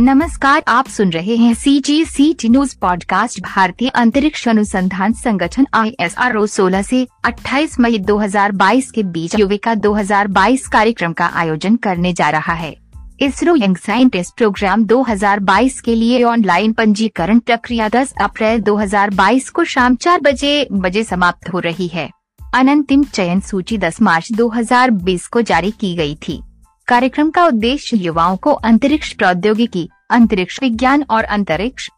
नमस्कार, आप सुन रहे हैं C G C T news podcast भारतीय अंतरिक्ष अनुसंधान संगठन आई एस आर ओ सोलह ऐसी अट्ठाईस मई 2022 के बीच युविका 2022 कार्यक्रम का आयोजन करने जा रहा है। इसरो यंग साइंटिस्ट प्रोग्राम 2022 के लिए ऑनलाइन पंजीकरण प्रक्रिया 10 अप्रैल 2022 को शाम चार बजे बजे समाप्त हो रही है। अनंतिम चयन सूची 10 मार्च 2020 को जारी की गई थी। कार्यक्रम का उद्देश्य युवाओं को अंतरिक्ष प्रौद्योगिकी अंतरिक्ष विज्ञान और अंतरिक्ष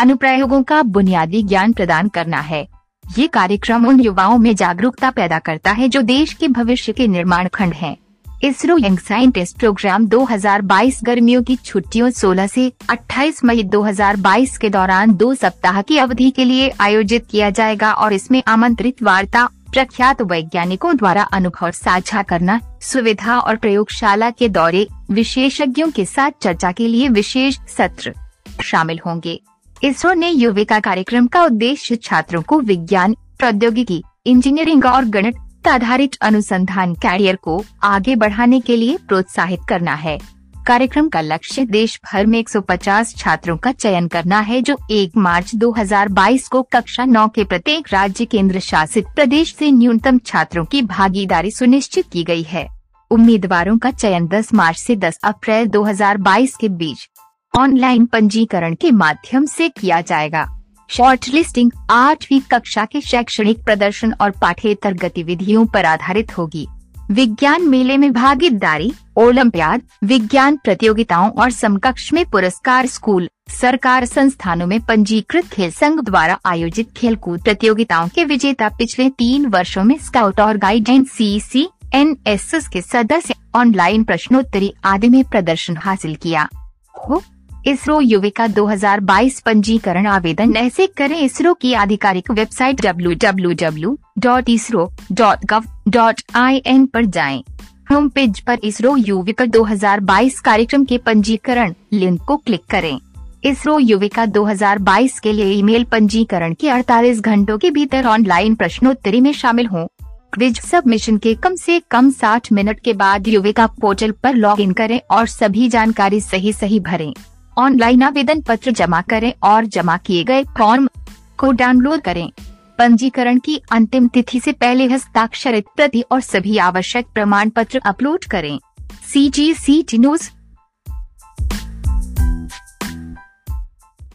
अनुप्रयोगों का बुनियादी ज्ञान प्रदान करना है ये कार्यक्रम उन युवाओं में जागरूकता पैदा करता है जो देश के भविष्य के निर्माण खंड हैं। इसरो यंग साइंटिस्ट प्रोग्राम 2022 गर्मियों की छुट्टियों 16 से 28 मई 2022 के दौरान दो सप्ताह की अवधि के लिए आयोजित किया जाएगा और इसमें आमंत्रित वार्ता प्रख्यात वैज्ञानिकों द्वारा अनुभव साझा करना, सुविधा और प्रयोगशाला के दौरे, विशेषज्ञों के साथ चर्चा के लिए विशेष सत्र शामिल होंगे। इसरो ने युविका कार्यक्रम का उद्देश्य छात्रों को विज्ञान, प्रौद्योगिकी, इंजीनियरिंग और गणित आधारित अनुसंधान कैरियर को आगे बढ़ाने के लिए प्रोत्साहित करना है। कार्यक्रम का लक्ष्य देश भर में 150 छात्रों का चयन करना है, जो 1 मार्च 2022 को कक्षा 9 के प्रत्येक राज्य केंद्र शासित प्रदेश से न्यूनतम छात्रों की भागीदारी सुनिश्चित की गई है। उम्मीदवारों का चयन 10 मार्च से 10 अप्रैल 2022 के बीच ऑनलाइन पंजीकरण के माध्यम से किया जाएगा। शॉर्ट लिस्टिंग आठवीं कक्षा के शैक्षणिक प्रदर्शन और पाठ्येतर गतिविधियों पर आधारित होगी। विज्ञान मेले में भागीदारी, ओलंपियाड, विज्ञान प्रतियोगिताओं और समकक्ष में पुरस्कार स्कूल, सरकार संस्थानों में पंजीकृत खेल संघ द्वारा आयोजित खेलकूद प्रतियोगिताओं के विजेता पिछले तीन वर्षों में स्काउट और guide N C C N S S के सदस्य, ऑनलाइन प्रश्नोत्तरी आदि में प्रदर्शन हासिल किया। इसरो युविका 2022 पंजीकरण आवेदन ऐसे करें इसरो की आधिकारिक वेबसाइट www.isro.gov.in पर जाएँ। होम पेज पर इसरो युविका 2022 कार्यक्रम के पंजीकरण लिंक को क्लिक करें। इसरो युविका 2022 के लिए ईमेल पंजीकरण के 48 घंटों के भीतर ऑनलाइन प्रश्नोत्तरी में शामिल हों। क्विज सबमिशन के कम से कम 60 मिनट के बाद युविका पोर्टल पर लॉगिन करें और सभी जानकारी सही सही भरें। ऑनलाइन आवेदन पत्र जमा करें और जमा किए गए फॉर्म को डाउनलोड करें। पंजीकरण की अंतिम तिथि से पहले हस्ताक्षरित प्रति और सभी आवश्यक प्रमाण पत्र अपलोड करें। सी जी सी टी न्यूज़